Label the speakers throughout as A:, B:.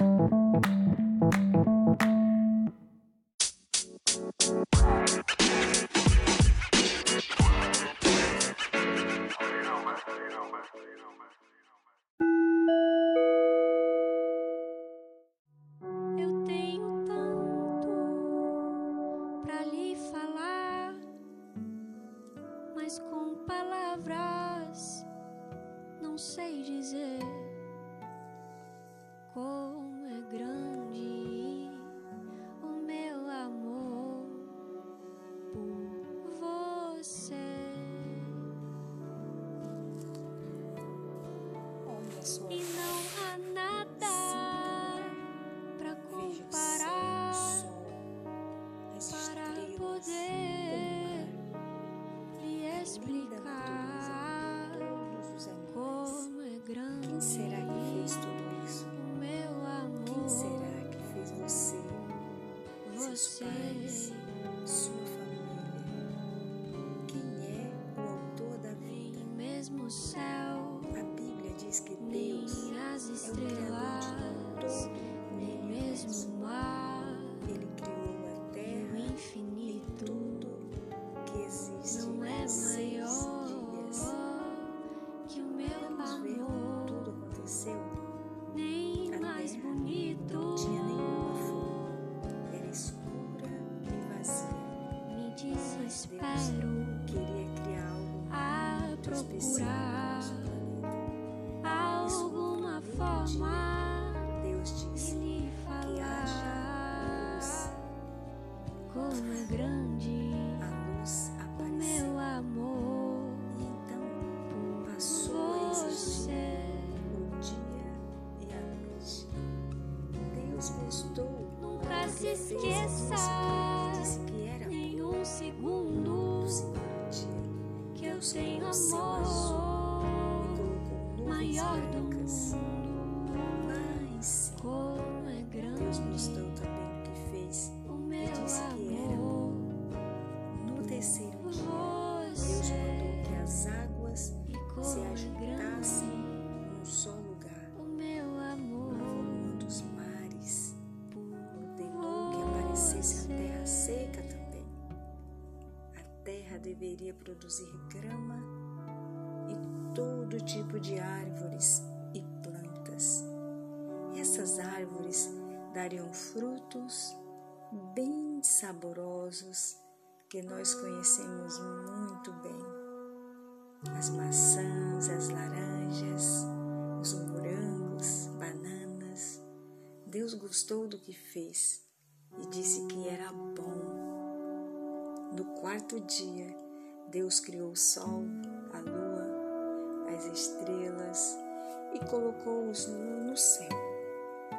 A: Thank you.
B: next one. estou. Nunca se esqueça Que era nenhum
A: segundo que eu tenho amor
B: maior do mundo. Mas
A: como é grande Deus mostrou
B: também o que fez.
A: O meu disse que era. No
B: terceiro dia, Deus mandou que as águas
A: se é ajuntassem
B: no sol. Deveria produzir grama e todo tipo de árvores e plantas. Essas árvores dariam frutos bem saborosos que nós conhecemos muito bem. As maçãs, as laranjas, os morangos, bananas. Deus gostou do que fez e disse que era bom. No quarto dia, Deus criou o sol, a lua, as estrelas e colocou-os no céu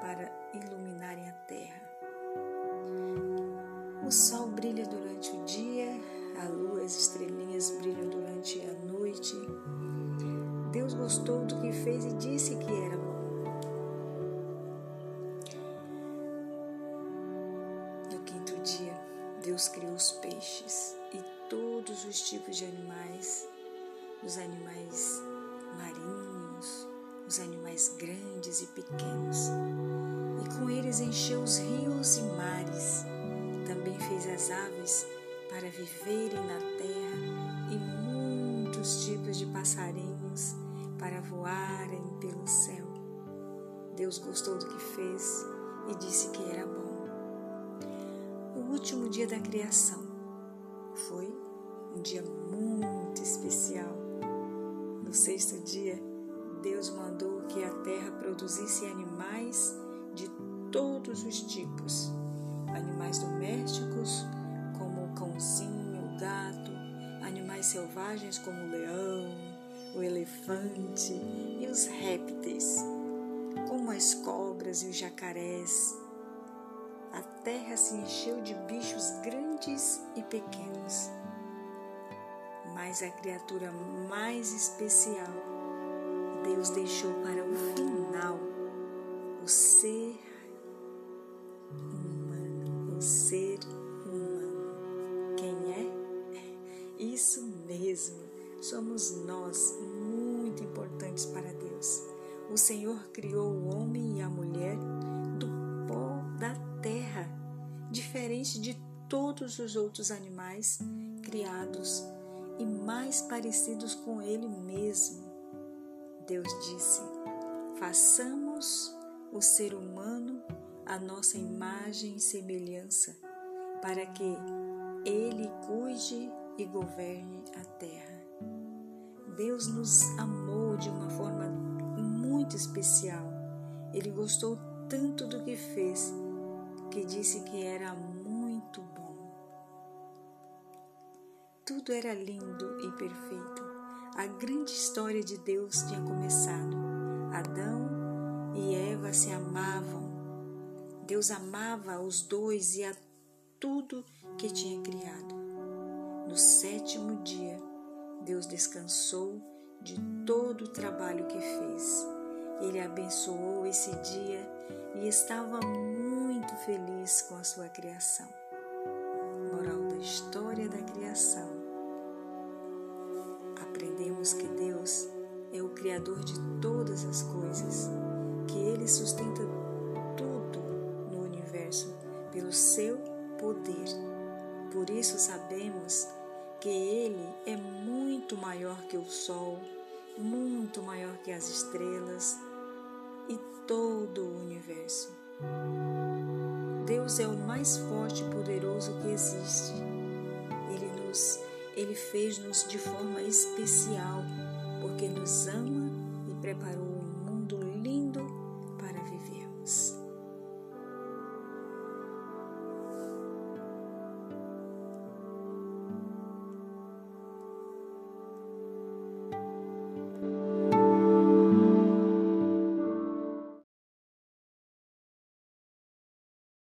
B: para iluminarem a terra. O sol brilha durante o dia, a lua, as estrelinhas brilham durante a noite. Deus gostou do que fez e disse que era bom. Deus criou os peixes todos os tipos de animais, os animais marinhos, os animais grandes e pequenos, e com eles encheu os rios e mares. Também fez as aves para viverem na terra e muitos tipos de passarinhos para voarem pelo céu. Deus gostou do que fez e disse que era bom último dia da criação. Foi um dia muito especial. No sexto dia, Deus mandou que a terra produzisse animais de todos os tipos: animais domésticos, como o cãozinho, o gato, animais selvagens, como o leão, o elefante e os répteis, como as cobras e os jacarés a terra se encheu de bichos grandes e pequenos. Mas a criatura mais especial, Deus deixou para o final o ser humano, o ser humano. Quem é? Isso mesmo, somos nós, muito importantes para Deus. O Senhor criou o homem e a mulher diferente de todos os outros animais criados e mais parecidos com ele mesmo. Deus disse: façamos o ser humano a nossa imagem e semelhança, para que ele cuide e governe a terra. Deus nos amou de uma forma muito especial. Ele gostou tanto do que fez que disse que era muito bom. Tudo era lindo e perfeito. A grande história de Deus tinha começado. Adão e Eva se amavam. Deus amava os dois e a tudo que tinha criado. No sétimo dia, Deus descansou de todo o trabalho que fez. Ele abençoou esse dia e estava muito feliz com a sua criação. Moral da história da criação. Aprendemos que Deus é o Criador de todas as coisas, que Ele sustenta tudo no universo pelo seu poder. Por isso sabemos que Ele é muito maior que o Sol, muito maior que as estrelas e todo o universo. Deus é o mais forte e poderoso que existe. Ele nos ele fez-nos de forma especial porque nos ama e preparou